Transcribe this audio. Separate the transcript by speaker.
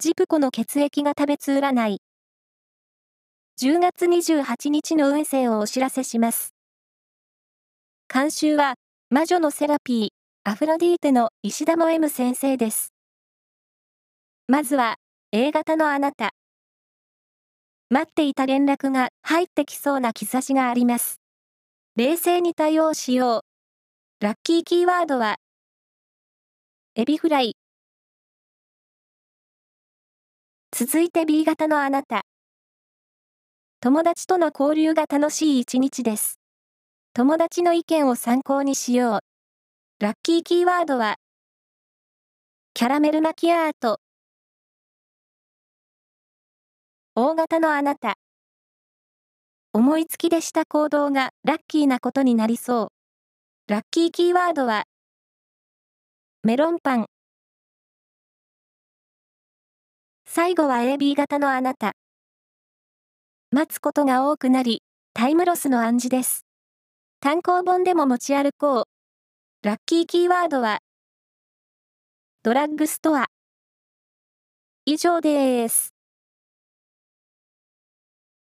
Speaker 1: ジプコの血液が食べつ占い。10月28日の運勢をお知らせします。監修は、魔女のセラピー、アフロディーテの石田も M 先生です。まずは、A 型のあなた。待っていた連絡が入ってきそうな兆しがあります。冷静に対応しよう。ラッキーキーワードは、エビフライ。続いて B 型のあなた。友達との交流が楽しい一日です。友達の意見を参考にしよう。ラッキーキーワードは、キャラメルマキアート。大型のあなた。思いつきでした行動がラッキーなことになりそう。ラッキーキーワードは、メロンパン。最後は AB 型のあなた。待つことが多くなり、タイムロスの暗示です。単行本でも持ち歩こう。ラッキーキーワードは、ドラッグストア。以上です。